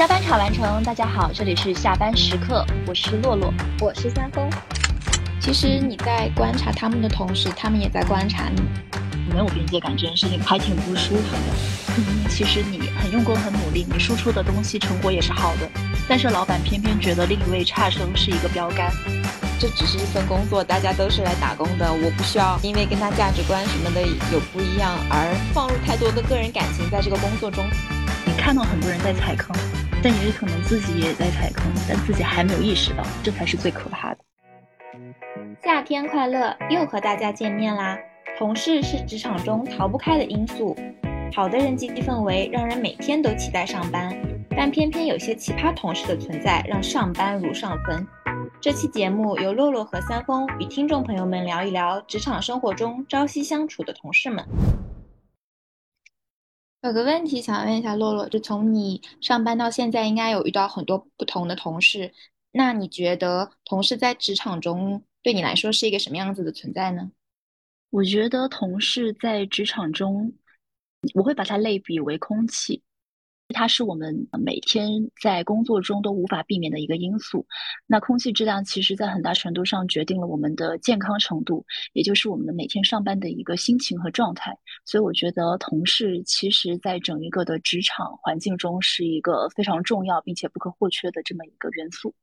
加班场完成，大家好，这里是下班时刻，我是洛洛，我是三丰。其实你在观察他们的同时，他们也在观察你。没有边界感这件事情还挺不舒服的。嗯，其实你很用功、很努力，你输出的东西成果也是好的，但是老板偏偏觉得另一位差生是一个标杆。这只是一份工作，大家都是来打工的，我不需要因为跟他价值观什么的有不一样而放入太多的个人感情在这个工作中。你看到很多人在踩坑，但也可能自己也在踩坑，但自己还没有意识到，这才是最可怕的。夏天快乐，又和大家见面啦！同事是职场中逃不开的因素，好的人际氛围让人每天都期待上班，但偏偏有些奇葩同事的存在让上班如上坟。这期节目由洛洛和三丰与听众朋友们聊一聊职场生活中朝夕相处的同事们。有个问题想问一下洛洛，就从你上班到现在，应该有遇到很多不同的同事，那你觉得同事在职场中对你来说是一个什么样子的存在呢？我觉得同事在职场中，我会把它类比为空气，它是我们每天在工作中都无法避免的一个因素。那空气质量其实在很大程度上决定了我们的健康程度，也就是我们每天上班的一个心情和状态。所以我觉得同事其实在整一个的职场环境中是一个非常重要并且不可或缺的这么一个元素。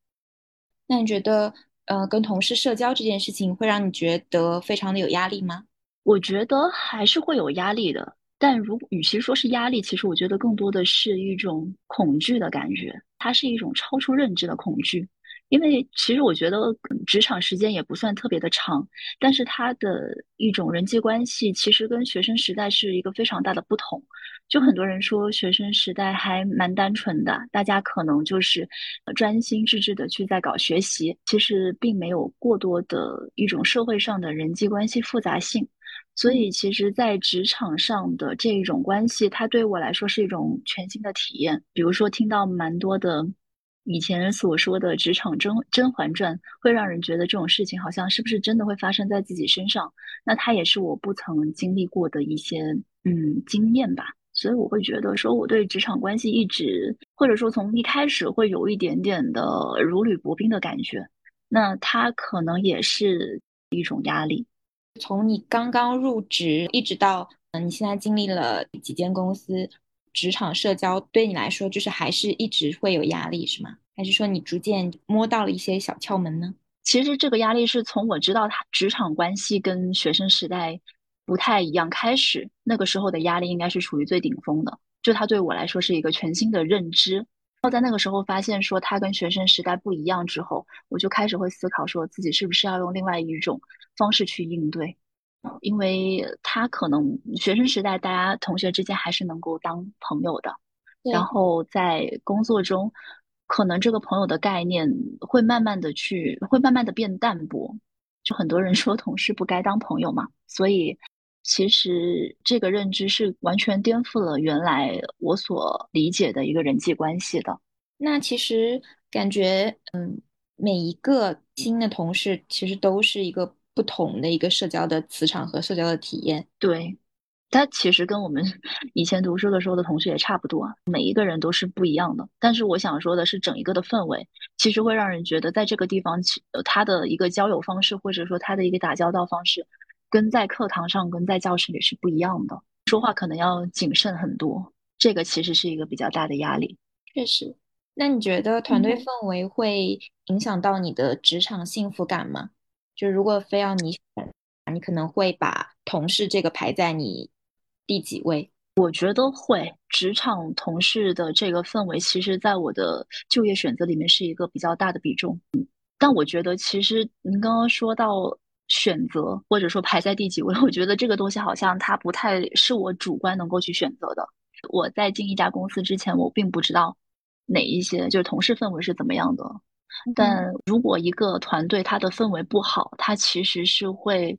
那你觉得？呃，跟同事社交这件事情会让你觉得非常的有压力吗？我觉得还是会有压力的，但如与其说是压力，其实我觉得更多的是一种恐惧的感觉，它是一种超出认知的恐惧。因为其实我觉得职场时间也不算特别的长，但是它的一种人际关系其实跟学生时代是一个非常大的不同。就很多人说学生时代还蛮单纯的，大家可能就是专心致志的去在搞学习，其实并没有过多的一种社会上的人际关系复杂性。所以其实，在职场上的这一种关系，它对我来说是一种全新的体验。比如说，听到蛮多的。以前所说的职场甄甄嬛传，会让人觉得这种事情好像是不是真的会发生在自己身上？那它也是我不曾经历过的一些嗯经验吧。所以我会觉得说，我对职场关系一直，或者说从一开始会有一点点的如履薄冰的感觉。那它可能也是一种压力。从你刚刚入职一直到嗯，你现在经历了几间公司。职场社交对你来说，就是还是一直会有压力，是吗？还是说你逐渐摸到了一些小窍门呢？其实这个压力是从我知道他职场关系跟学生时代不太一样开始，那个时候的压力应该是处于最顶峰的。就他对我来说是一个全新的认知。在那个时候发现说他跟学生时代不一样之后，我就开始会思考说自己是不是要用另外一种方式去应对。因为他可能学生时代大家同学之间还是能够当朋友的，然后在工作中，可能这个朋友的概念会慢慢的去，会慢慢的变淡薄。就很多人说同事不该当朋友嘛，所以其实这个认知是完全颠覆了原来我所理解的一个人际关系的。那其实感觉，嗯，每一个新的同事其实都是一个。不同的一个社交的磁场和社交的体验，对，它其实跟我们 以前读书的时候的同学也差不多，每一个人都是不一样的。但是我想说的是，整一个的氛围其实会让人觉得，在这个地方，其他的一个交友方式或者说他的一个打交道方式，跟在课堂上跟在教室里是不一样的，说话可能要谨慎很多。这个其实是一个比较大的压力。确实，那你觉得团队氛围会影响到你的职场幸福感吗？就如果非要你选，你可能会把同事这个排在你第几位？我觉得会，职场同事的这个氛围，其实在我的就业选择里面是一个比较大的比重。但我觉得，其实您刚刚说到选择，或者说排在第几位，我觉得这个东西好像它不太是我主观能够去选择的。我在进一家公司之前，我并不知道哪一些就是同事氛围是怎么样的。但如果一个团队它的氛围不好，它其实是会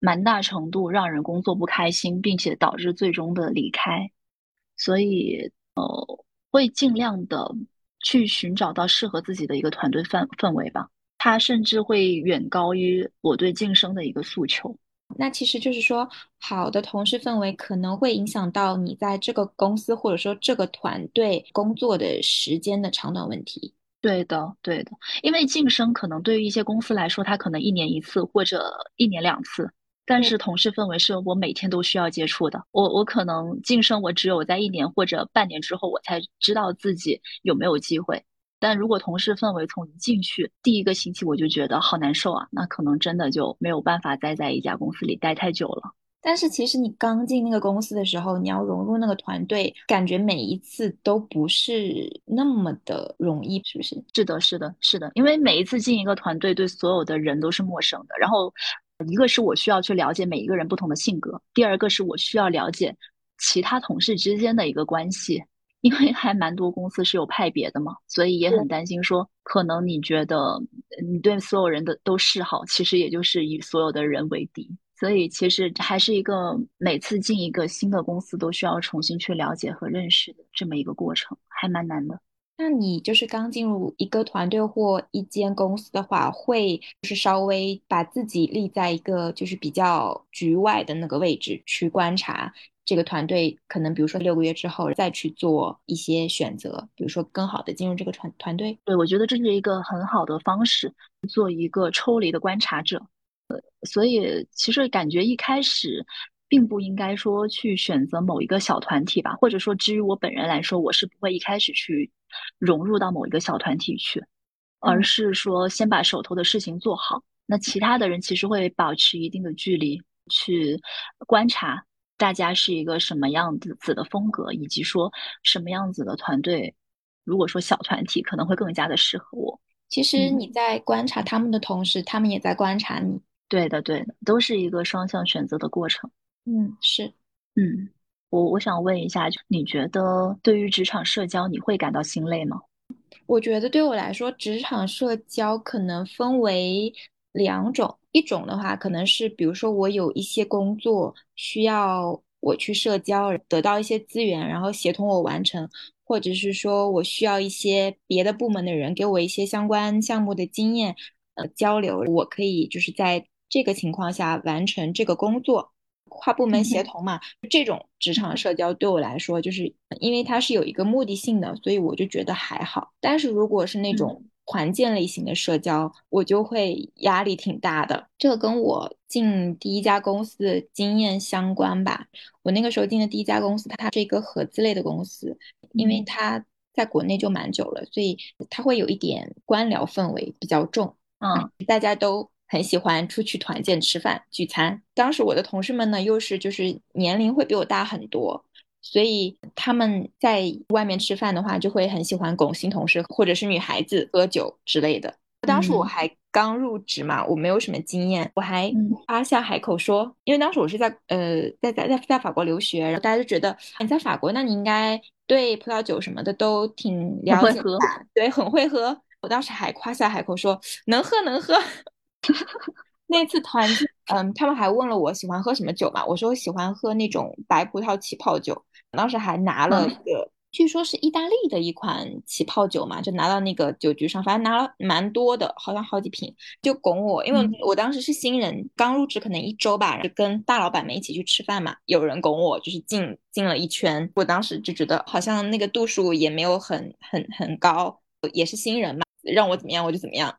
蛮大程度让人工作不开心，并且导致最终的离开。所以，呃，会尽量的去寻找到适合自己的一个团队氛氛围吧。它甚至会远高于我对晋升的一个诉求。那其实就是说，好的同事氛围可能会影响到你在这个公司或者说这个团队工作的时间的长短问题。对的，对的，因为晋升可能对于一些公司来说，它可能一年一次或者一年两次，但是同事氛围是我每天都需要接触的。我我可能晋升，我只有在一年或者半年之后，我才知道自己有没有机会。但如果同事氛围从一进去第一个星期我就觉得好难受啊，那可能真的就没有办法待在一家公司里待太久了。但是其实你刚进那个公司的时候，你要融入那个团队，感觉每一次都不是那么的容易，是不是？是的，是的，是的，因为每一次进一个团队，对所有的人都是陌生的。然后，一个是我需要去了解每一个人不同的性格，第二个是我需要了解其他同事之间的一个关系。因为还蛮多公司是有派别的嘛，所以也很担心说，可能你觉得你对所有人的都示好，其实也就是以所有的人为敌。所以其实还是一个每次进一个新的公司都需要重新去了解和认识的这么一个过程，还蛮难的。那你就是刚进入一个团队或一间公司的话，会就是稍微把自己立在一个就是比较局外的那个位置去观察。这个团队可能，比如说六个月之后再去做一些选择，比如说更好的进入这个团团队。对，我觉得这是一个很好的方式，做一个抽离的观察者。呃，所以其实感觉一开始并不应该说去选择某一个小团体吧，或者说，至于我本人来说，我是不会一开始去融入到某一个小团体去，而是说先把手头的事情做好。那其他的人其实会保持一定的距离去观察。大家是一个什么样子子的风格，以及说什么样子的团队，如果说小团体可能会更加的适合我。其实你在观察他们的同时，他们也在观察你。对的，对的，都是一个双向选择的过程。嗯，是。嗯，我我想问一下，就你觉得对于职场社交，你会感到心累吗？我觉得对我来说，职场社交可能分为。两种，一种的话可能是，比如说我有一些工作需要我去社交，得到一些资源，然后协同我完成，或者是说我需要一些别的部门的人给我一些相关项目的经验，呃，交流，我可以就是在这个情况下完成这个工作，跨部门协同嘛，这种职场社交对我来说，就是因为它是有一个目的性的，所以我就觉得还好。但是如果是那种，团建类型的社交，我就会压力挺大的。这个跟我进第一家公司的经验相关吧。我那个时候进的第一家公司，它是一个合资类的公司，因为它在国内就蛮久了，所以它会有一点官僚氛围比较重。嗯，大家都很喜欢出去团建吃饭聚餐。当时我的同事们呢，又是就是年龄会比我大很多。所以他们在外面吃饭的话，就会很喜欢拱新同事或者是女孩子喝酒之类的。当时我还刚入职嘛，我没有什么经验，我还夸下海口说，因为当时我是在呃在在在在法国留学，然后大家就觉得你在法国，那你应该对葡萄酒什么的都挺了解，对，很会喝。我当时还夸下海口说能喝能喝。那次团建，嗯，他们还问了我喜欢喝什么酒嘛，我说喜欢喝那种白葡萄起泡酒。当时还拿了一个，据说是意大利的一款起泡酒嘛，就拿到那个酒局上，反正拿了蛮多的，好像好几瓶，就拱我，因为我当时是新人，刚入职可能一周吧，就跟大老板们一起去吃饭嘛，有人拱我，就是进进了一圈，我当时就觉得好像那个度数也没有很很很高，也是新人嘛，让我怎么样我就怎么样。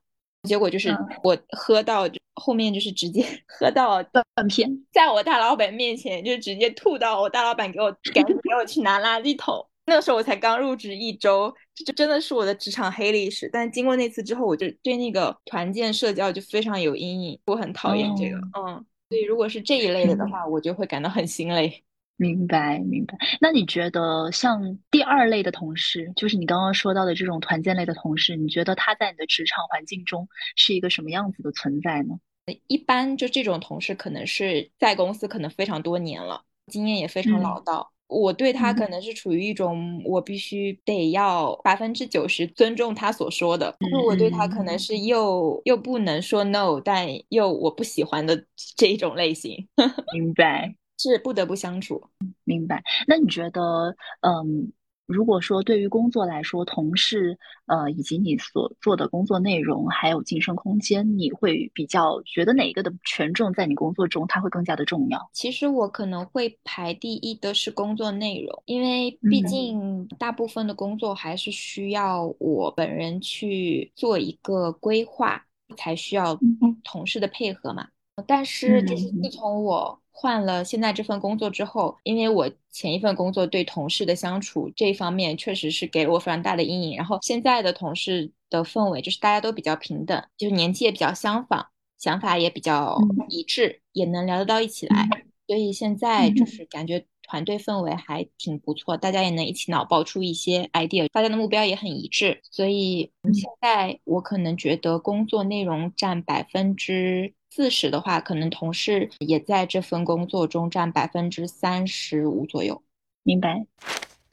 结果就是我喝到后面就是直接 喝到断片，在我大老板面前就直接吐到我大老板给我赶紧给我去拿垃圾桶。那个时候我才刚入职一周，这真的是我的职场黑历史。但经过那次之后，我就对那个团建社交就非常有阴影，我很讨厌这个。嗯，所以如果是这一类的的话，我就会感到很心累。明白，明白。那你觉得像第二类的同事，就是你刚刚说到的这种团建类的同事，你觉得他在你的职场环境中是一个什么样子的存在呢？一般就这种同事，可能是在公司可能非常多年了，经验也非常老道。我对他可能是处于一种我必须得要百分之九十尊重他所说的，因为我对他可能是又又不能说 no，但又我不喜欢的这一种类型。明白。是不得不相处，明白。那你觉得，嗯，如果说对于工作来说，同事呃以及你所做的工作内容还有晋升空间，你会比较觉得哪一个的权重在你工作中它会更加的重要？其实我可能会排第一的是工作内容，因为毕竟大部分的工作还是需要我本人去做一个规划，才需要同事的配合嘛。但是就是自从我。换了现在这份工作之后，因为我前一份工作对同事的相处这一方面确实是给了我非常大的阴影。然后现在的同事的氛围就是大家都比较平等，就是年纪也比较相仿，想法也比较一致，也能聊得到一起来。所以现在就是感觉团队氛围还挺不错，大家也能一起脑爆出一些 idea，大家的目标也很一致。所以现在我可能觉得工作内容占百分之。四十的话，可能同事也在这份工作中占百分之三十五左右。明白。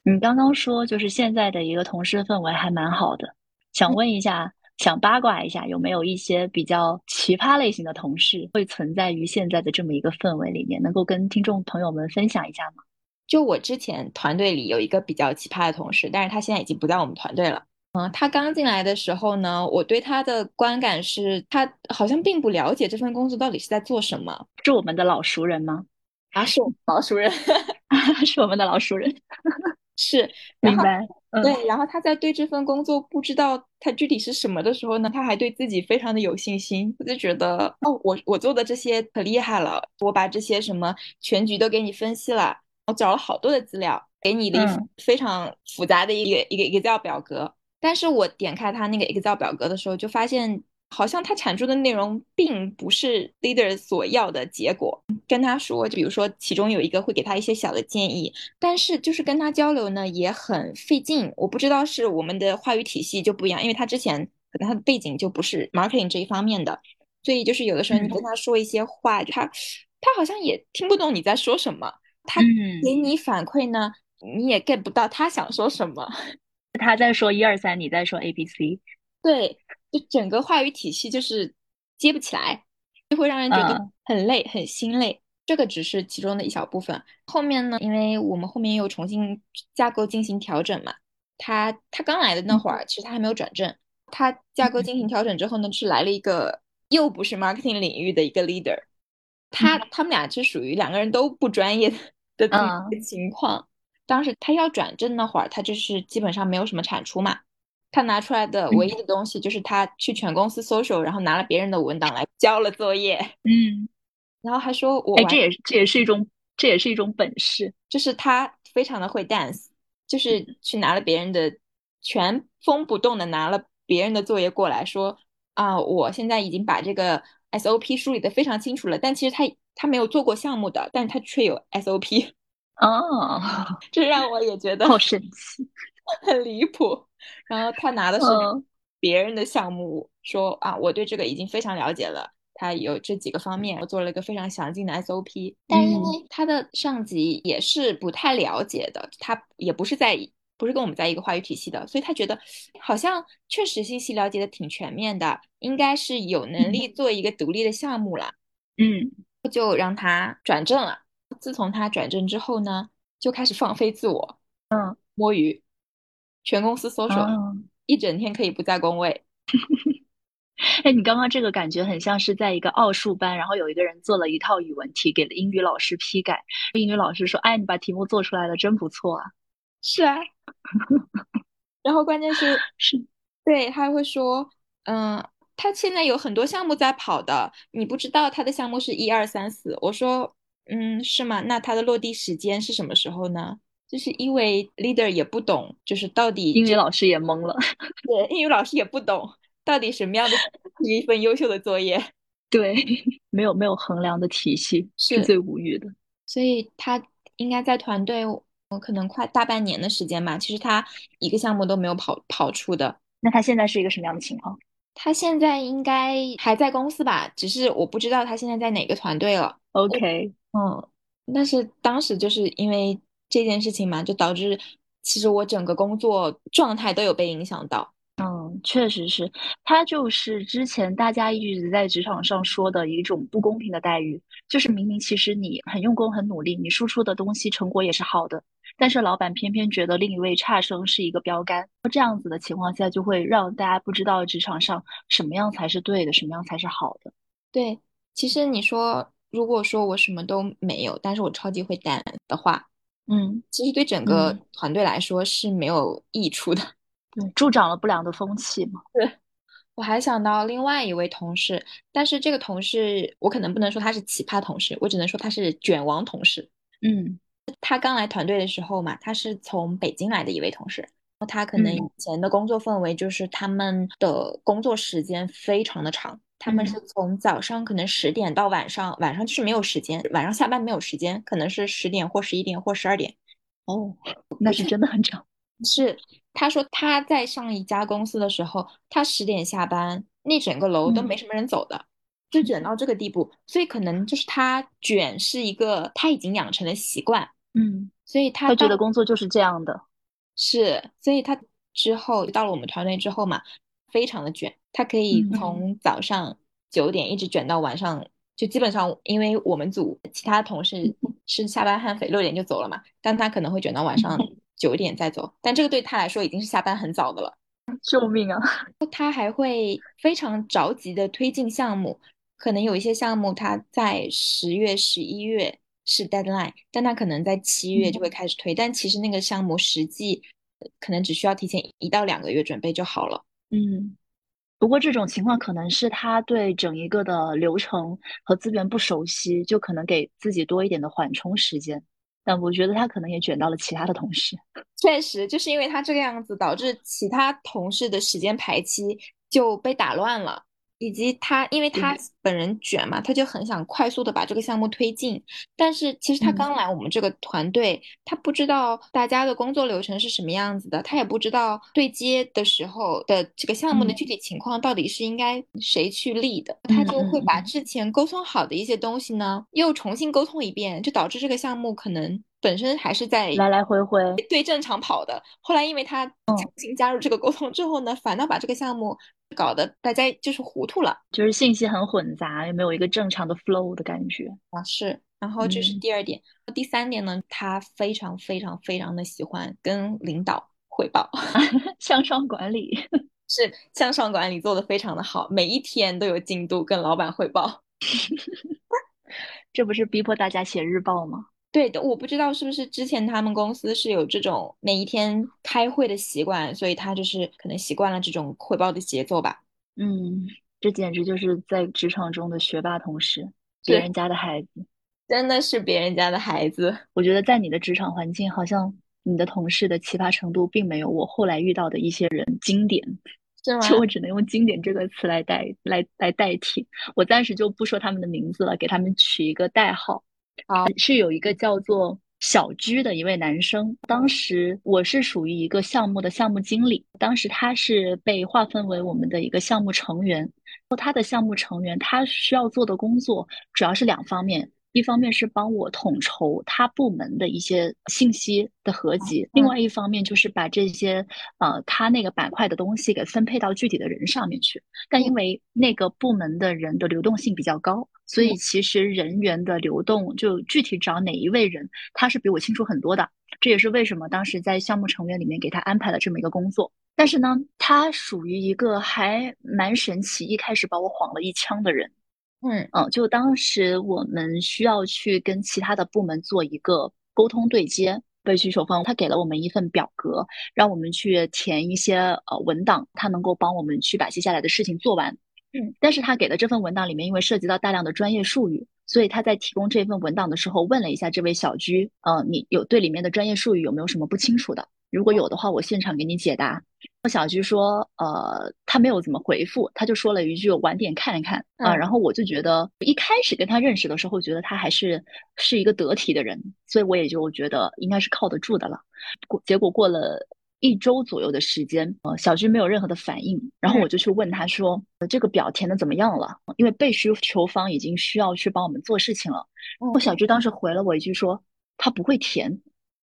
你刚刚说就是现在的一个同事氛围还蛮好的，想问一下，想八卦一下，有没有一些比较奇葩类型的同事会存在于现在的这么一个氛围里面，能够跟听众朋友们分享一下吗？就我之前团队里有一个比较奇葩的同事，但是他现在已经不在我们团队了。嗯，他刚进来的时候呢，我对他的观感是他好像并不了解这份工作到底是在做什么。是我们的老熟人吗？啊，是我们老熟人，是我们的老熟人。是，明白。对，然后他在对这份工作不知道他具体是什么的时候呢，他还对自己非常的有信心。我就觉得，哦，我我做的这些可厉害了，我把这些什么全局都给你分析了，我找了好多的资料，给你的一非常复杂的一个一个 Excel 表格。但是我点开他那个 Excel 表格的时候，就发现好像他产出的内容并不是 leader 所要的结果。跟他说，就比如说其中有一个会给他一些小的建议，但是就是跟他交流呢也很费劲。我不知道是我们的话语体系就不一样，因为他之前可能他的背景就不是 marketing 这一方面的，所以就是有的时候你跟他说一些话，他他好像也听不懂你在说什么。他给你反馈呢，你也 get 不到他想说什么。他在说一二三，你在说 A B C，对，就整个话语体系就是接不起来，就会让人觉得很累、很心累。这个只是其中的一小部分。后面呢，因为我们后面又重新架构进行调整嘛，他他刚来的那会儿，其实他还没有转正。他架构进行调整之后呢，是来了一个又不是 marketing 领域的一个 leader，他他们俩是属于两个人都不专业的的情况。当时他要转正那会儿，他就是基本上没有什么产出嘛。他拿出来的唯一的东西就是他去全公司搜索，然后拿了别人的文档来交了作业。嗯，然后还说我，哎，这也这也是一种这也是一种本事，就是他非常的会 dance，就是去拿了别人的全封不动的拿了别人的作业过来说啊，我现在已经把这个 SOP 梳理的非常清楚了，但其实他他没有做过项目的，但他却有 SOP。哦，这让我也觉得好神奇，很离谱。然后他拿的是别人的项目，说啊，我对这个已经非常了解了。他有这几个方面，我做了一个非常详尽的 SOP。但因为他的上级也是不太了解的，他也不是在不是跟我们在一个话语体系的，所以他觉得好像确实信息了解的挺全面的，应该是有能力做一个独立的项目了。嗯，就让他转正了。自从他转正之后呢，就开始放飞自我，嗯，摸鱼，全公司搜索，一整天可以不在工位。哎，你刚刚这个感觉很像是在一个奥数班，然后有一个人做了一套语文题给了英语老师批改，英语老师说：“哎，你把题目做出来了，真不错啊。”是啊，然后关键是 是，对他会说：“嗯，他现在有很多项目在跑的，你不知道他的项目是一二三四。”我说。嗯，是吗？那他的落地时间是什么时候呢？就是因为 leader 也不懂，就是到底英语老师也懵了。对，英语老师也不懂到底什么样的是一份优秀的作业。对，没有没有衡量的体系，是最无语的。所以他应该在团队，我可能快大半年的时间吧。其实他一个项目都没有跑跑出的。那他现在是一个什么样的情况？他现在应该还在公司吧？只是我不知道他现在在哪个团队了。OK。嗯，但是当时就是因为这件事情嘛，就导致其实我整个工作状态都有被影响到。嗯，确实是，他就是之前大家一直在职场上说的一种不公平的待遇，就是明明其实你很用功、很努力，你输出的东西成果也是好的，但是老板偏偏觉得另一位差生是一个标杆，这样子的情况下，就会让大家不知道职场上什么样才是对的，什么样才是好的。对，其实你说，如果说我什么都没有，但是我超级会带的话，嗯，其实对整个团队来说是没有益处的，对，助长了不良的风气嘛。对。我还想到另外一位同事，但是这个同事我可能不能说他是奇葩同事，我只能说他是卷王同事。嗯，他刚来团队的时候嘛，他是从北京来的一位同事，他可能以前的工作氛围就是他们的工作时间非常的长，他们是从早上可能十点到晚上，晚上就是没有时间，晚上下班没有时间，可能是十点或十一点或十二点。哦，那是真的很长。是。他说他在上一家公司的时候，他十点下班，那整个楼都没什么人走的，就卷到这个地步。所以可能就是他卷是一个他已经养成的习惯，嗯，所以他他觉得工作就是这样的，是，所以他之后到了我们团队之后嘛，非常的卷，他可以从早上九点一直卷到晚上，就基本上因为我们组其他同事 是下班悍匪六点就走了嘛，但他可能会卷到晚上。九点再走，但这个对他来说已经是下班很早的了。救命啊！他还会非常着急的推进项目，可能有一些项目他在十月、十一月是 deadline，但他可能在七月就会开始推。但其实那个项目实际可能只需要提前一到两个月准备就好了。嗯，不过这种情况可能是他对整一个的流程和资源不熟悉，就可能给自己多一点的缓冲时间。但我觉得他可能也卷到了其他的同事，确实就是因为他这个样子，导致其他同事的时间排期就被打乱了。以及他，因为他本人卷嘛，他就很想快速的把这个项目推进。但是其实他刚来我们这个团队，他不知道大家的工作流程是什么样子的，他也不知道对接的时候的这个项目的具体情况到底是应该谁去立的，他就会把之前沟通好的一些东西呢，又重新沟通一遍，就导致这个项目可能。本身还是在来来回回。对正常跑的，后来因为他强行加入这个沟通之后呢，反倒把这个项目搞得大家就是糊涂了，就是信息很混杂，也没有一个正常的 flow 的感觉。啊。是，然后这是第二点，第三点呢，他非常非常非常的喜欢跟领导汇报，向上管理。是向上管理做的非常的好，每一天都有进度跟老板汇报，这不是逼迫大家写日报吗？对的，我不知道是不是之前他们公司是有这种每一天开会的习惯，所以他就是可能习惯了这种汇报的节奏吧。嗯，这简直就是在职场中的学霸同事，别人家的孩子，真的是别人家的孩子。我觉得在你的职场环境，好像你的同事的奇葩程度并没有我后来遇到的一些人经典，是 吗？就我只能用“经典”这个词来代来来代替。我暂时就不说他们的名字了，给他们取一个代号。好，是有一个叫做小居的一位男生。当时我是属于一个项目的项目经理，当时他是被划分为我们的一个项目成员。他的项目成员，他需要做的工作主要是两方面。一方面是帮我统筹他部门的一些信息的合集，另外一方面就是把这些呃他那个板块的东西给分配到具体的人上面去。但因为那个部门的人的流动性比较高，所以其实人员的流动就具体找哪一位人，他是比我清楚很多的。这也是为什么当时在项目成员里面给他安排了这么一个工作。但是呢，他属于一个还蛮神奇，一开始把我晃了一枪的人。嗯嗯，就当时我们需要去跟其他的部门做一个沟通对接，被需求方他给了我们一份表格，让我们去填一些呃文档，他能够帮我们去把接下来的事情做完。嗯，但是他给的这份文档里面，因为涉及到大量的专业术语，所以他在提供这份文档的时候，问了一下这位小居，呃，你有对里面的专业术语有没有什么不清楚的？如果有的话，我现场给你解答。小居说，呃，他没有怎么回复，他就说了一句晚点看一看啊。然后我就觉得，一开始跟他认识的时候，觉得他还是是一个得体的人，所以我也就觉得应该是靠得住的了。过结果过了一周左右的时间，呃，小居没有任何的反应，然后我就去问他说，这个表填的怎么样了？因为被需求方已经需要去帮我们做事情了。我小居当时回了我一句说，他不会填。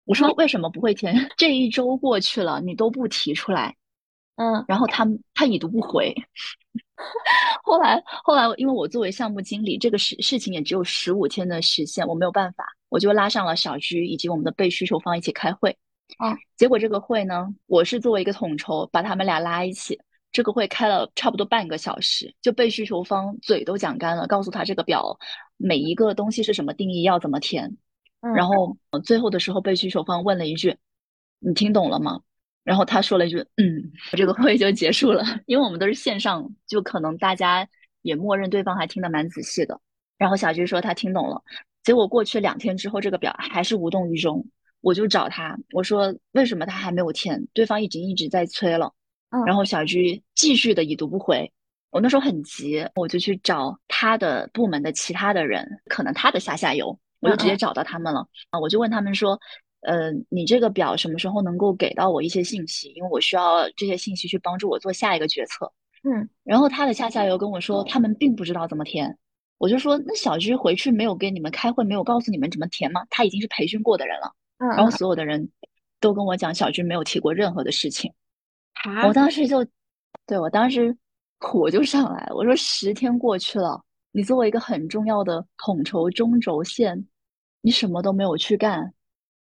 我说为什么不会填？这一周过去了，你都不提出来，嗯，然后他他已读不回。后 来后来，因为我作为项目经理，这个事事情也只有十五天的时限，我没有办法，我就拉上了小居以及我们的被需求方一起开会。啊，结果这个会呢，我是作为一个统筹，把他们俩拉一起。这个会开了差不多半个小时，就被需求方嘴都讲干了，告诉他这个表每一个东西是什么定义，要怎么填。然后最后的时候，被需求方问了一句：“你听懂了吗？”然后他说了一句：“嗯。”这个会就结束了。因为我们都是线上，就可能大家也默认对方还听得蛮仔细的。然后小菊说他听懂了。结果过去两天之后，这个表还是无动于衷。我就找他，我说为什么他还没有填？对方已经一直在催了。然后小鞠继续的已读不回。我那时候很急，我就去找他的部门的其他的人，可能他的下下游，我就直接找到他们了啊！我就问他们说：“呃，你这个表什么时候能够给到我一些信息？因为我需要这些信息去帮助我做下一个决策。”嗯。然后他的下下游跟我说，他们并不知道怎么填。我就说：“那小鞠回去没有跟你们开会，没有告诉你们怎么填吗？他已经是培训过的人了。”然后所有的人都跟我讲，小军没有提过任何的事情。我当时就，对我当时火就上来了。我说十天过去了，你作为一个很重要的统筹中轴线，你什么都没有去干。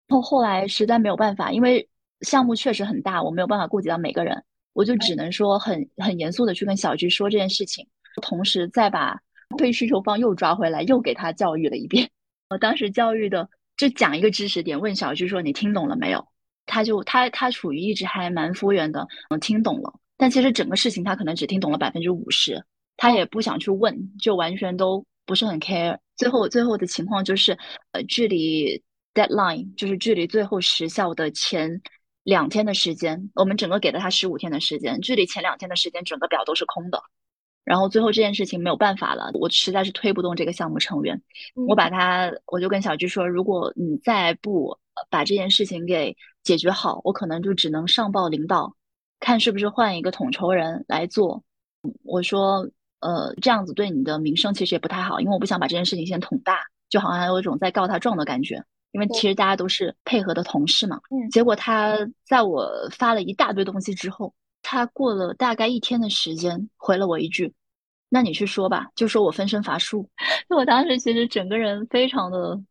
后后来实在没有办法，因为项目确实很大，我没有办法顾及到每个人，我就只能说很很严肃的去跟小菊说这件事情，同时再把被需求方又抓回来，又给他教育了一遍。我当时教育的就讲一个知识点，问小鞠说你听懂了没有？他就他他处于一直还蛮敷衍的，嗯，听懂了，但其实整个事情他可能只听懂了百分之五十，他也不想去问，就完全都不是很 care。最后最后的情况就是，呃，距离 deadline 就是距离最后时效的前两天的时间，我们整个给了他十五天的时间，距离前两天的时间，整个表都是空的。然后最后这件事情没有办法了，我实在是推不动这个项目成员，我把他我就跟小鞠说，如果你再不把这件事情给解决好，我可能就只能上报领导，看是不是换一个统筹人来做。我说，呃，这样子对你的名声其实也不太好，因为我不想把这件事情先捅大，就好像有一种在告他状的感觉。因为其实大家都是配合的同事嘛。嗯。结果他在我发了一大堆东西之后，他过了大概一天的时间回了我一句：“那你去说吧，就说我分身乏术。”我当时其实整个人非常的。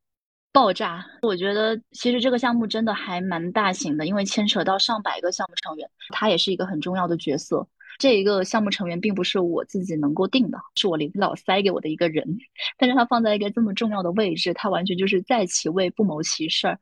爆炸！我觉得其实这个项目真的还蛮大型的，因为牵扯到上百个项目成员，他也是一个很重要的角色。这一个项目成员并不是我自己能够定的，是我领导塞给我的一个人，但是他放在一个这么重要的位置，他完全就是在其位不谋其事儿。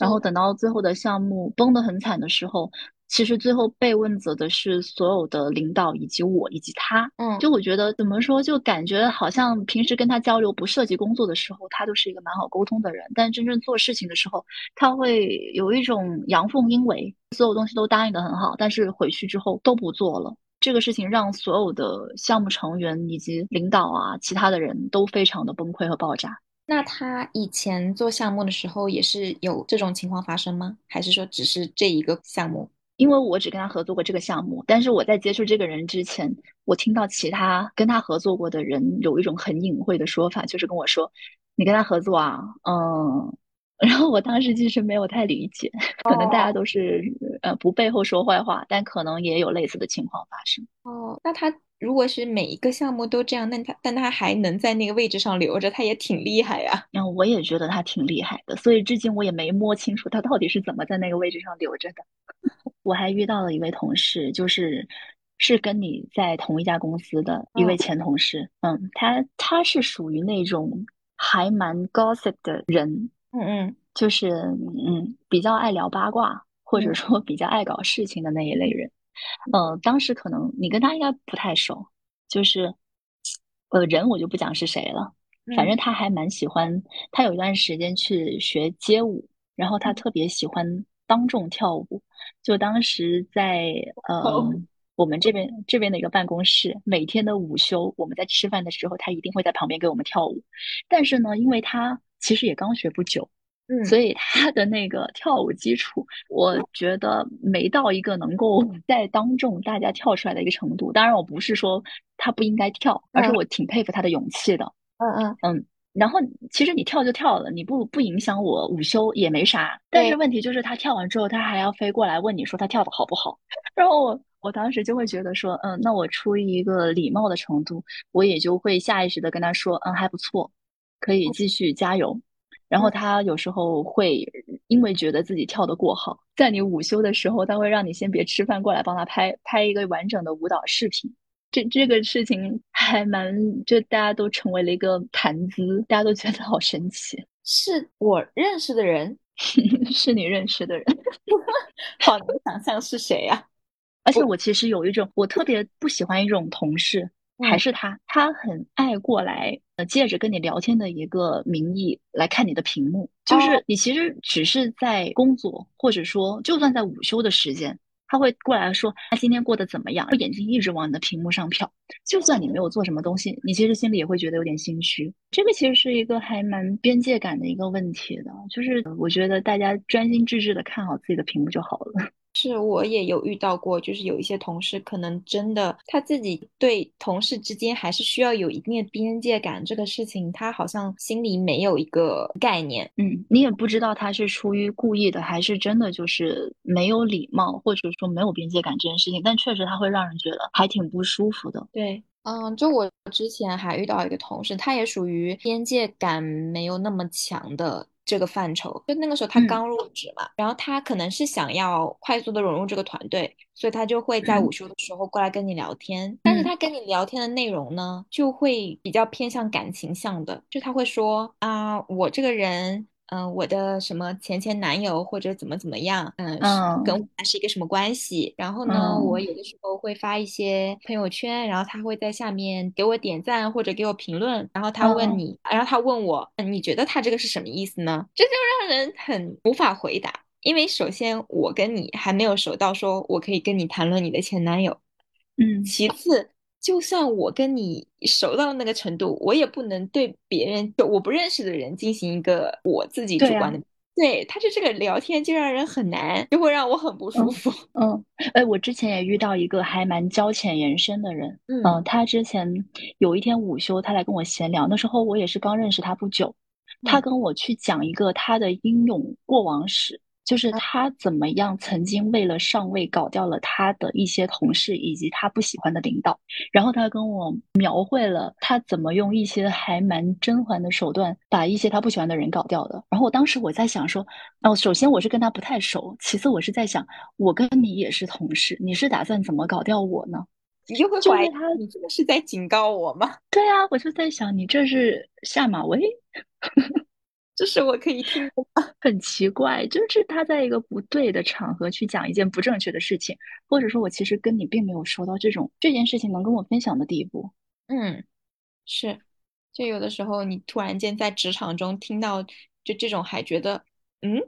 然后等到最后的项目崩得很惨的时候。其实最后被问责的是所有的领导以及我以及他，嗯，就我觉得怎么说，就感觉好像平时跟他交流不涉及工作的时候，他都是一个蛮好沟通的人，但真正做事情的时候，他会有一种阳奉阴违，所有东西都答应的很好，但是回去之后都不做了。这个事情让所有的项目成员以及领导啊，其他的人都非常的崩溃和爆炸。那他以前做项目的时候也是有这种情况发生吗？还是说只是这一个项目？因为我只跟他合作过这个项目，但是我在接触这个人之前，我听到其他跟他合作过的人有一种很隐晦的说法，就是跟我说：“你跟他合作啊，嗯。”然后我当时其实没有太理解，可能大家都是呃不背后说坏话，但可能也有类似的情况发生。哦，那他如果是每一个项目都这样，那他但他还能在那个位置上留着，他也挺厉害呀。嗯我也觉得他挺厉害的，所以至今我也没摸清楚他到底是怎么在那个位置上留着的。我还遇到了一位同事，就是是跟你在同一家公司的一位前同事。嗯，他他是属于那种还蛮 gossip 的人。嗯嗯，就是嗯比较爱聊八卦，或者说比较爱搞事情的那一类人。呃，当时可能你跟他应该不太熟，就是呃人我就不讲是谁了，反正他还蛮喜欢，他有一段时间去学街舞，然后他特别喜欢。当众跳舞，就当时在呃我们这边这边的一个办公室，每天的午休，我们在吃饭的时候，他一定会在旁边给我们跳舞。但是呢，因为他其实也刚学不久，嗯，所以他的那个跳舞基础，我觉得没到一个能够 在当众大家跳出来的一个程度。当然，我不是说他不应该跳，而是我挺佩服他的勇气的。嗯嗯嗯。然后其实你跳就跳了，你不不影响我午休也没啥。但是问题就是他跳完之后，他还要飞过来问你说他跳的好不好。然后我我当时就会觉得说，嗯，那我出于一个礼貌的程度，我也就会下意识的跟他说，嗯，还不错，可以继续加油。然后他有时候会因为觉得自己跳得过好，在你午休的时候，他会让你先别吃饭，过来帮他拍拍一个完整的舞蹈视频。这这个事情还蛮，就大家都成为了一个谈资，大家都觉得好神奇。是我认识的人，是你认识的人，好难想象是谁呀？而且我其实有一种，我特别不喜欢一种同事。还是他，他很爱过来，呃，借着跟你聊天的一个名义来看你的屏幕，就是你其实只是在工作，或者说就算在午休的时间，他会过来说他今天过得怎么样，眼睛一直往你的屏幕上瞟，就算你没有做什么东西，你其实心里也会觉得有点心虚。这个其实是一个还蛮边界感的一个问题的，就是我觉得大家专心致志的看好自己的屏幕就好了。是我也有遇到过，就是有一些同事可能真的他自己对同事之间还是需要有一定的边界感，这个事情他好像心里没有一个概念。嗯，你也不知道他是出于故意的，还是真的就是没有礼貌，或者说没有边界感这件事情。但确实他会让人觉得还挺不舒服的。对，嗯，就我之前还遇到一个同事，他也属于边界感没有那么强的。这个范畴，就那个时候他刚入职嘛，然后他可能是想要快速的融入这个团队，所以他就会在午休的时候过来跟你聊天。但是他跟你聊天的内容呢，就会比较偏向感情向的，就他会说啊，我这个人。嗯，我的什么前前男友或者怎么怎么样，嗯，跟我是一个什么关系？然后呢，我有的时候会发一些朋友圈，然后他会在下面给我点赞或者给我评论，然后他问你，然后他问我，你觉得他这个是什么意思呢？这就让人很无法回答，因为首先我跟你还没有熟到说我可以跟你谈论你的前男友，嗯，其次。就算我跟你熟到那个程度，我也不能对别人就我不认识的人进行一个我自己主观的。对，他就这个聊天就让人很难，就会让我很不舒服。嗯，哎，我之前也遇到一个还蛮交浅言深的人。嗯，他之前有一天午休，他来跟我闲聊，那时候我也是刚认识他不久，他跟我去讲一个他的英勇过往史。就是他怎么样曾经为了上位搞掉了他的一些同事以及他不喜欢的领导，然后他跟我描绘了他怎么用一些还蛮甄嬛的手段把一些他不喜欢的人搞掉的。然后我当时我在想说，哦，首先我是跟他不太熟，其次我是在想，我跟你也是同事，你是打算怎么搞掉我呢？你就会怀疑他，你这个是在警告我吗？对啊，我就在想，你这是下马威。这是我可以听的，很奇怪，就是他在一个不对的场合去讲一件不正确的事情，或者说我其实跟你并没有说到这种这件事情能跟我分享的地步。嗯，是，就有的时候你突然间在职场中听到就这种，还觉得嗯，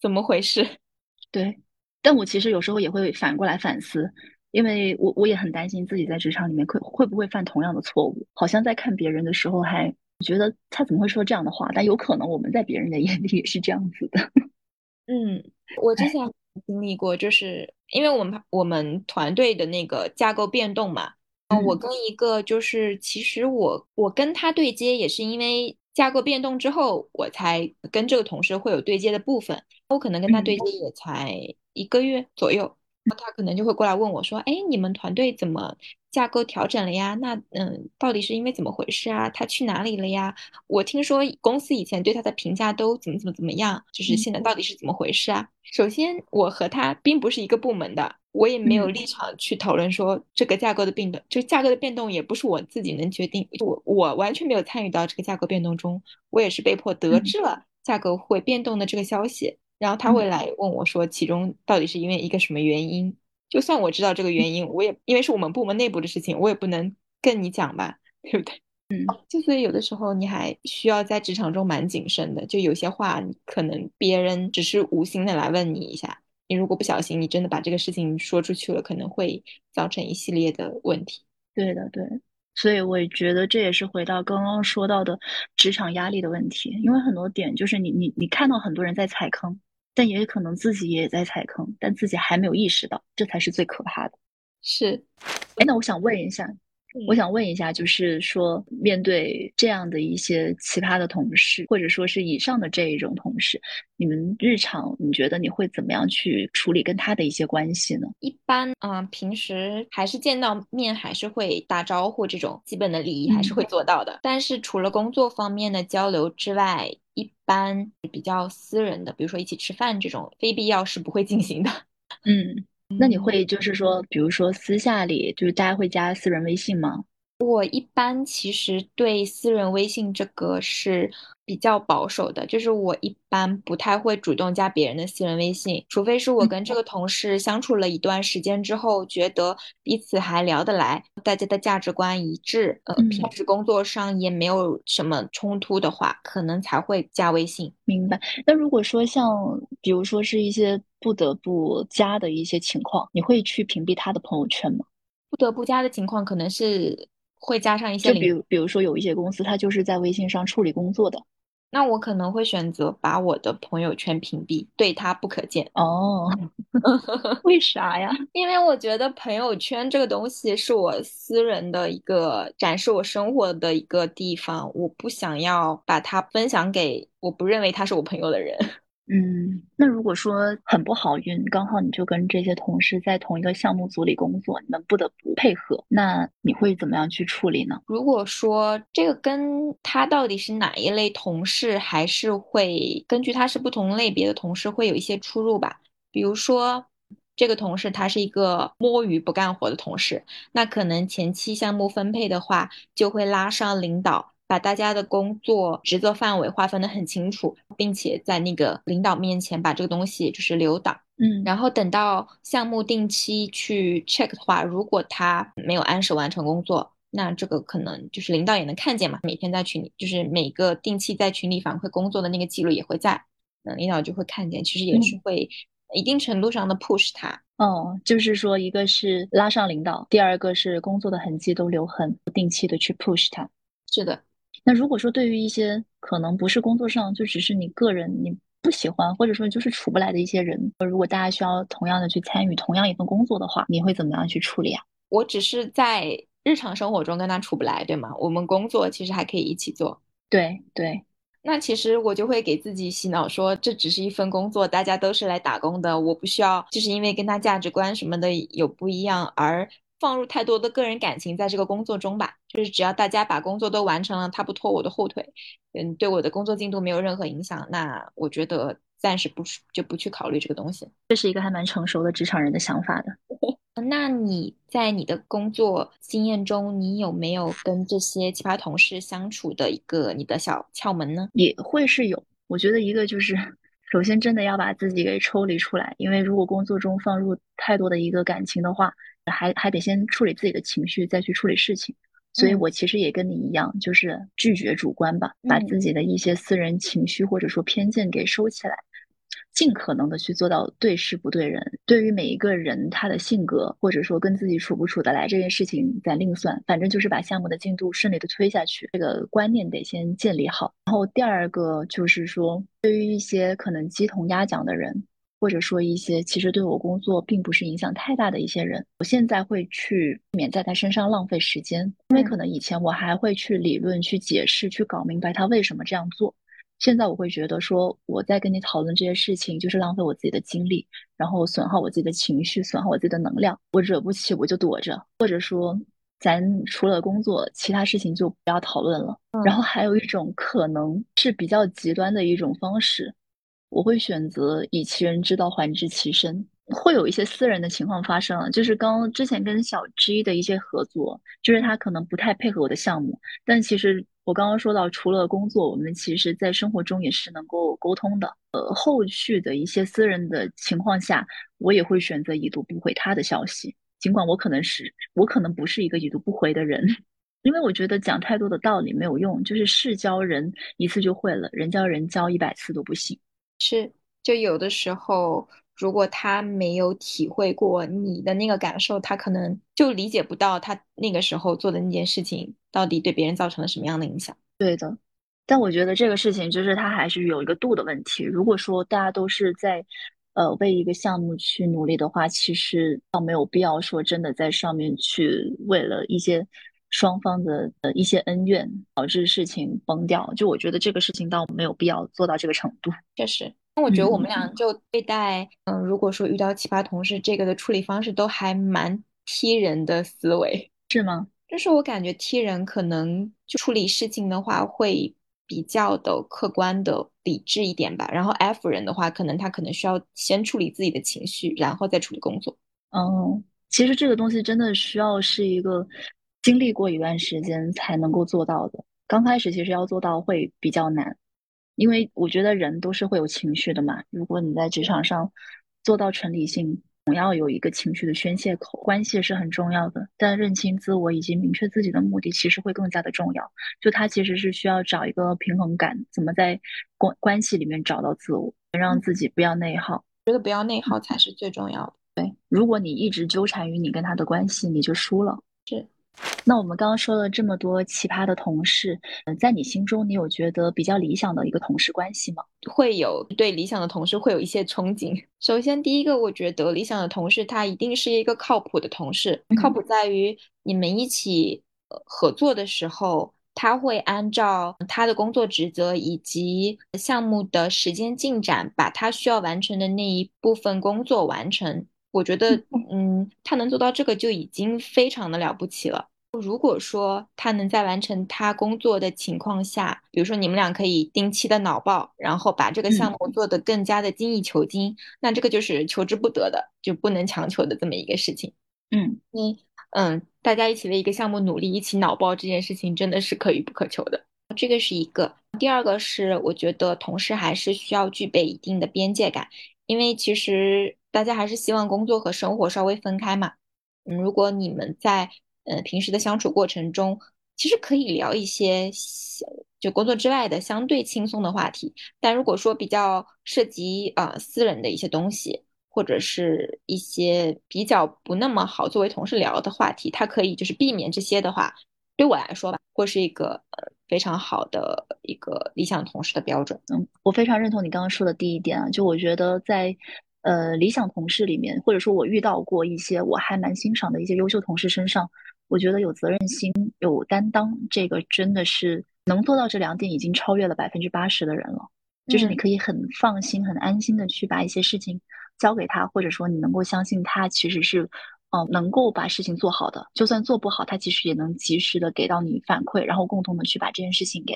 怎么回事？对，但我其实有时候也会反过来反思，因为我我也很担心自己在职场里面会会不会犯同样的错误，好像在看别人的时候还。我觉得他怎么会说这样的话？但有可能我们在别人的眼里也是这样子的。嗯，我之前经历过，就是因为我们我们团队的那个架构变动嘛。嗯，我跟一个就是其实我我跟他对接也是因为架构变动之后，我才跟这个同事会有对接的部分。我可能跟他对接也才一个月左右，他可能就会过来问我说：“哎，你们团队怎么？”架构调整了呀，那嗯，到底是因为怎么回事啊？他去哪里了呀？我听说公司以前对他的评价都怎么怎么怎么样，就是现在到底是怎么回事啊？首先，我和他并不是一个部门的，我也没有立场去讨论说这个架构的变动，这个架构的变动也不是我自己能决定，我我完全没有参与到这个架构变动中，我也是被迫得知了架构会变动的这个消息，然后他会来问我说，其中到底是因为一个什么原因？就算我知道这个原因，我也因为是我们部门内部的事情，我也不能跟你讲吧，对不对？嗯，就所以有的时候你还需要在职场中蛮谨慎的，就有些话你可能别人只是无心的来问你一下，你如果不小心，你真的把这个事情说出去了，可能会造成一系列的问题。对的，对，所以我也觉得这也是回到刚刚说到的职场压力的问题，因为很多点就是你你你看到很多人在踩坑。但也可能自己也在踩坑，但自己还没有意识到，这才是最可怕的。是，哎，那我想问一下，我想问一下，就是说，面对这样的一些奇葩的同事，或者说是以上的这一种同事，你们日常你觉得你会怎么样去处理跟他的一些关系呢？一般啊，平时还是见到面还是会打招呼，这种基本的礼仪还是会做到的。但是除了工作方面的交流之外，一般比较私人的，比如说一起吃饭这种，非必要是不会进行的。嗯，那你会就是说，比如说私下里就是大家会加私人微信吗？我一般其实对私人微信这个是比较保守的，就是我一般不太会主动加别人的私人微信，除非是我跟这个同事相处了一段时间之后，觉得彼此还聊得来，大家的价值观一致，呃，平时工作上也没有什么冲突的话，可能才会加微信。明白。那如果说像比如说是一些不得不加的一些情况，你会去屏蔽他的朋友圈吗？不得不加的情况可能是。会加上一些，就比如比如说有一些公司，他就是在微信上处理工作的，那我可能会选择把我的朋友圈屏蔽，对他不可见。哦，为啥呀？因为我觉得朋友圈这个东西是我私人的一个展示我生活的一个地方，我不想要把它分享给我不认为他是我朋友的人。嗯，那如果说很不好运，刚好你就跟这些同事在同一个项目组里工作，你们不得不配合，那你会怎么样去处理呢？如果说这个跟他到底是哪一类同事，还是会根据他是不同类别的同事会有一些出入吧。比如说这个同事他是一个摸鱼不干活的同事，那可能前期项目分配的话，就会拉上领导。把大家的工作职责范围划分的很清楚，并且在那个领导面前把这个东西就是留档，嗯，然后等到项目定期去 check 的话，如果他没有按时完成工作，那这个可能就是领导也能看见嘛，每天在群里就是每个定期在群里反馈工作的那个记录也会在，那领导就会看见，其实也是会一定程度上的 push 他。哦，就是说一个是拉上领导，第二个是工作的痕迹都留痕，定期的去 push 他。是的。那如果说对于一些可能不是工作上，就只是你个人你不喜欢，或者说就是处不来的一些人，如果大家需要同样的去参与同样一份工作的话，你会怎么样去处理啊？我只是在日常生活中跟他处不来，对吗？我们工作其实还可以一起做。对对，那其实我就会给自己洗脑说，这只是一份工作，大家都是来打工的，我不需要就是因为跟他价值观什么的有不一样而。放入太多的个人感情在这个工作中吧，就是只要大家把工作都完成了，他不拖我的后腿，嗯，对我的工作进度没有任何影响，那我觉得暂时不就不去考虑这个东西。这是一个还蛮成熟的职场人的想法的。那你在你的工作经验中，你有没有跟这些奇葩同事相处的一个你的小窍门呢？也会是有，我觉得一个就是，首先真的要把自己给抽离出来，因为如果工作中放入太多的一个感情的话。还还得先处理自己的情绪，再去处理事情。所以我其实也跟你一样，就是拒绝主观吧，把自己的一些私人情绪或者说偏见给收起来，尽可能的去做到对事不对人。对于每一个人他的性格或者说跟自己处不处得来这件事情，咱另算。反正就是把项目的进度顺利的推下去，这个观念得先建立好。然后第二个就是说，对于一些可能鸡同鸭讲的人。或者说一些其实对我工作并不是影响太大的一些人，我现在会去免在他身上浪费时间，因为可能以前我还会去理论、去解释、去搞明白他为什么这样做，现在我会觉得说我在跟你讨论这些事情就是浪费我自己的精力，然后损耗我自己的情绪，损耗我自己的能量，我惹不起我就躲着，或者说咱除了工作其他事情就不要讨论了。然后还有一种可能是比较极端的一种方式。我会选择以其人之道还治其身，会有一些私人的情况发生，就是刚之前跟小 G 的一些合作，就是他可能不太配合我的项目，但其实我刚刚说到，除了工作，我们其实在生活中也是能够沟通的。呃，后续的一些私人的情况下，我也会选择已读不回他的消息，尽管我可能是我可能不是一个已读不回的人，因为我觉得讲太多的道理没有用，就是事教人一次就会了，人教人教一百次都不行。是，就有的时候，如果他没有体会过你的那个感受，他可能就理解不到他那个时候做的那件事情到底对别人造成了什么样的影响。对的，但我觉得这个事情就是他还是有一个度的问题。如果说大家都是在呃为一个项目去努力的话，其实倒没有必要说真的在上面去为了一些。双方的呃一些恩怨导致事情崩掉，就我觉得这个事情倒没有必要做到这个程度。确实，那我觉得我们俩就对待，嗯，如果说遇到奇葩同事，这个的处理方式都还蛮踢人的思维，是吗？就是我感觉踢人可能就处理事情的话会。比较的客观的理智一点吧。然后 F 人的话，可能他可能需要先处理自己的情绪，然后再处理工作。嗯，其实这个东西真的需要是一个经历过一段时间才能够做到的。刚开始其实要做到会比较难，因为我觉得人都是会有情绪的嘛。如果你在职场上做到纯理性。总要有一个情绪的宣泄口，关系是很重要的，但认清自我以及明确自己的目的，其实会更加的重要。就他其实是需要找一个平衡感，怎么在关关系里面找到自我，让自己不要内耗。觉得不要内耗才是最重要的。对，如果你一直纠缠于你跟他的关系，你就输了。是。那我们刚刚说了这么多奇葩的同事，嗯，在你心中，你有觉得比较理想的一个同事关系吗？会有对理想的同事会有一些憧憬。首先，第一个，我觉得理想的同事他一定是一个靠谱的同事。靠谱在于你们一起合作的时候，他会按照他的工作职责以及项目的时间进展，把他需要完成的那一部分工作完成。我觉得，嗯，他能做到这个就已经非常的了不起了。如果说他能在完成他工作的情况下，比如说你们俩可以定期的脑报，然后把这个项目做得更加的精益求精，那这个就是求之不得的，就不能强求的这么一个事情。嗯，你嗯，大家一起为一个项目努力，一起脑报这件事情真的是可遇不可求的。这个是一个。第二个是，我觉得同事还是需要具备一定的边界感，因为其实。大家还是希望工作和生活稍微分开嘛。嗯，如果你们在呃平时的相处过程中，其实可以聊一些就工作之外的相对轻松的话题。但如果说比较涉及啊私人的一些东西，或者是一些比较不那么好作为同事聊的话题，他可以就是避免这些的话，对我来说吧，会是一个呃非常好的一个理想同事的标准。嗯，我非常认同你刚刚说的第一点啊，就我觉得在。呃，理想同事里面，或者说我遇到过一些我还蛮欣赏的一些优秀同事身上，我觉得有责任心、有担当，这个真的是能做到这两点，已经超越了百分之八十的人了。就是你可以很放心、很安心的去把一些事情交给他，或者说你能够相信他其实是，嗯，能够把事情做好的。就算做不好，他其实也能及时的给到你反馈，然后共同的去把这件事情给，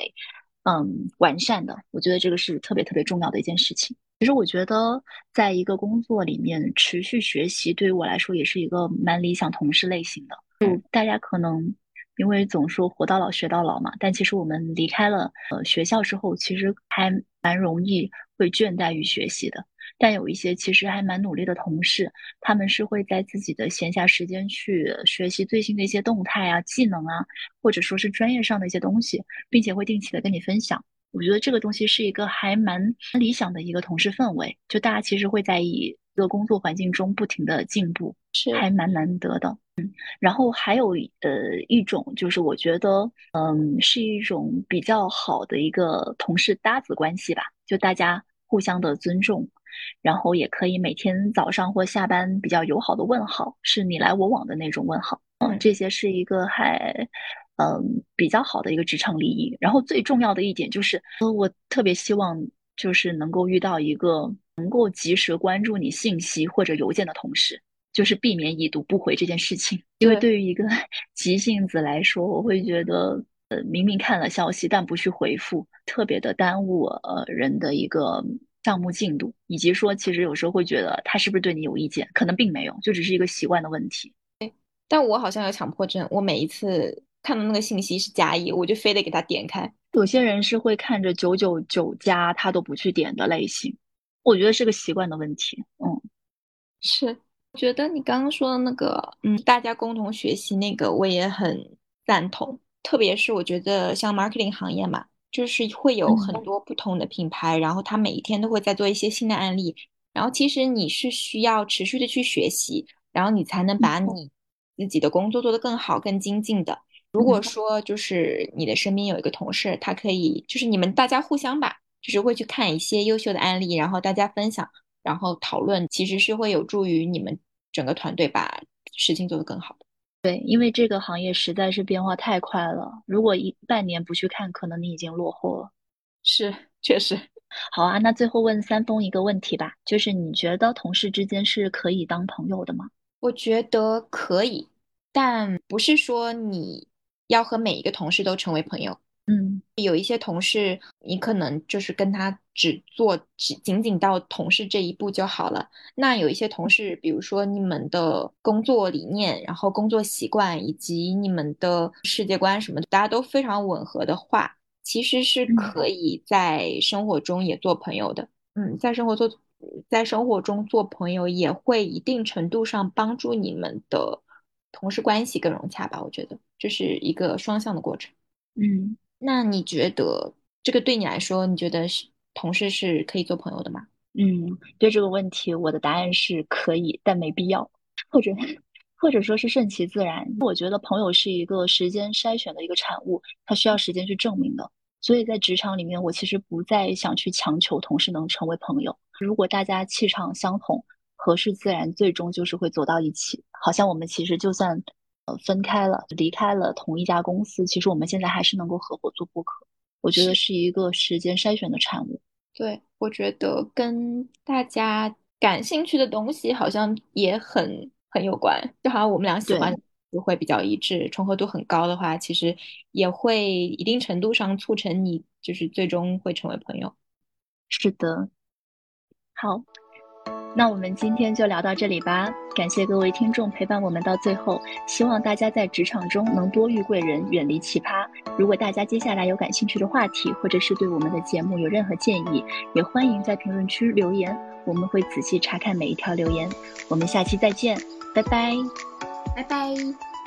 嗯，完善的。我觉得这个是特别特别重要的一件事情。其实我觉得，在一个工作里面持续学习，对于我来说也是一个蛮理想同事类型的。就大家可能因为总说活到老学到老嘛，但其实我们离开了呃学校之后，其实还蛮容易会倦怠于学习的。但有一些其实还蛮努力的同事，他们是会在自己的闲暇时间去学习最新的一些动态啊、技能啊，或者说是专业上的一些东西，并且会定期的跟你分享。我觉得这个东西是一个还蛮理想的一个同事氛围，就大家其实会在一个工作环境中不停的进步，是还蛮难得的。嗯，然后还有呃一种就是我觉得嗯是一种比较好的一个同事搭子关系吧，就大家互相的尊重，然后也可以每天早上或下班比较友好的问好，是你来我往的那种问好。嗯，这些是一个还。嗯，比较好的一个职场礼仪。然后最重要的一点就是，呃，我特别希望就是能够遇到一个能够及时关注你信息或者邮件的同事，就是避免已读不回这件事情。因为对于一个 急性子来说，我会觉得，呃，明明看了消息但不去回复，特别的耽误呃人的一个项目进度，以及说其实有时候会觉得他是不是对你有意见，可能并没有，就只是一个习惯的问题。但我好像有强迫症，我每一次。看到那个信息是加一，我就非得给他点开。有些人是会看着九九九加，他都不去点的类型。我觉得是个习惯的问题。嗯，是。觉得你刚刚说的那个，嗯，大家共同学习那个，我也很赞同。特别是我觉得像 marketing 行业嘛，就是会有很多不同的品牌，然后他每一天都会在做一些新的案例。然后其实你是需要持续的去学习，然后你才能把你自己的工作做得更好、更精进的。如果说就是你的身边有一个同事，他可以就是你们大家互相吧，就是会去看一些优秀的案例，然后大家分享，然后讨论，其实是会有助于你们整个团队把事情做得更好的。对，因为这个行业实在是变化太快了，如果一半年不去看，可能你已经落后了。是，确实。好啊，那最后问三丰一个问题吧，就是你觉得同事之间是可以当朋友的吗？我觉得可以，但不是说你。要和每一个同事都成为朋友，嗯，有一些同事，你可能就是跟他只做只仅仅到同事这一步就好了。那有一些同事，比如说你们的工作理念、然后工作习惯以及你们的世界观什么，大家都非常吻合的话，其实是可以在生活中也做朋友的。嗯，在生活做，在生活中做朋友也会一定程度上帮助你们的同事关系更融洽吧？我觉得这是一个双向的过程。嗯。那你觉得这个对你来说，你觉得是同事是可以做朋友的吗？嗯，对这个问题，我的答案是可以，但没必要，或者或者说是顺其自然。我觉得朋友是一个时间筛选的一个产物，它需要时间去证明的。所以在职场里面，我其实不再想去强求同事能成为朋友。如果大家气场相同，合适自然，最终就是会走到一起。好像我们其实就算。分开了，离开了同一家公司，其实我们现在还是能够合伙做播客。我觉得是一个时间筛选的产物。对，我觉得跟大家感兴趣的东西好像也很很有关，就好像我们俩喜欢就会比较一致，重合度很高的话，其实也会一定程度上促成你就是最终会成为朋友。是的，好。那我们今天就聊到这里吧，感谢各位听众陪伴我们到最后，希望大家在职场中能多遇贵人，远离奇葩。如果大家接下来有感兴趣的话题，或者是对我们的节目有任何建议，也欢迎在评论区留言，我们会仔细查看每一条留言。我们下期再见，拜拜，拜拜。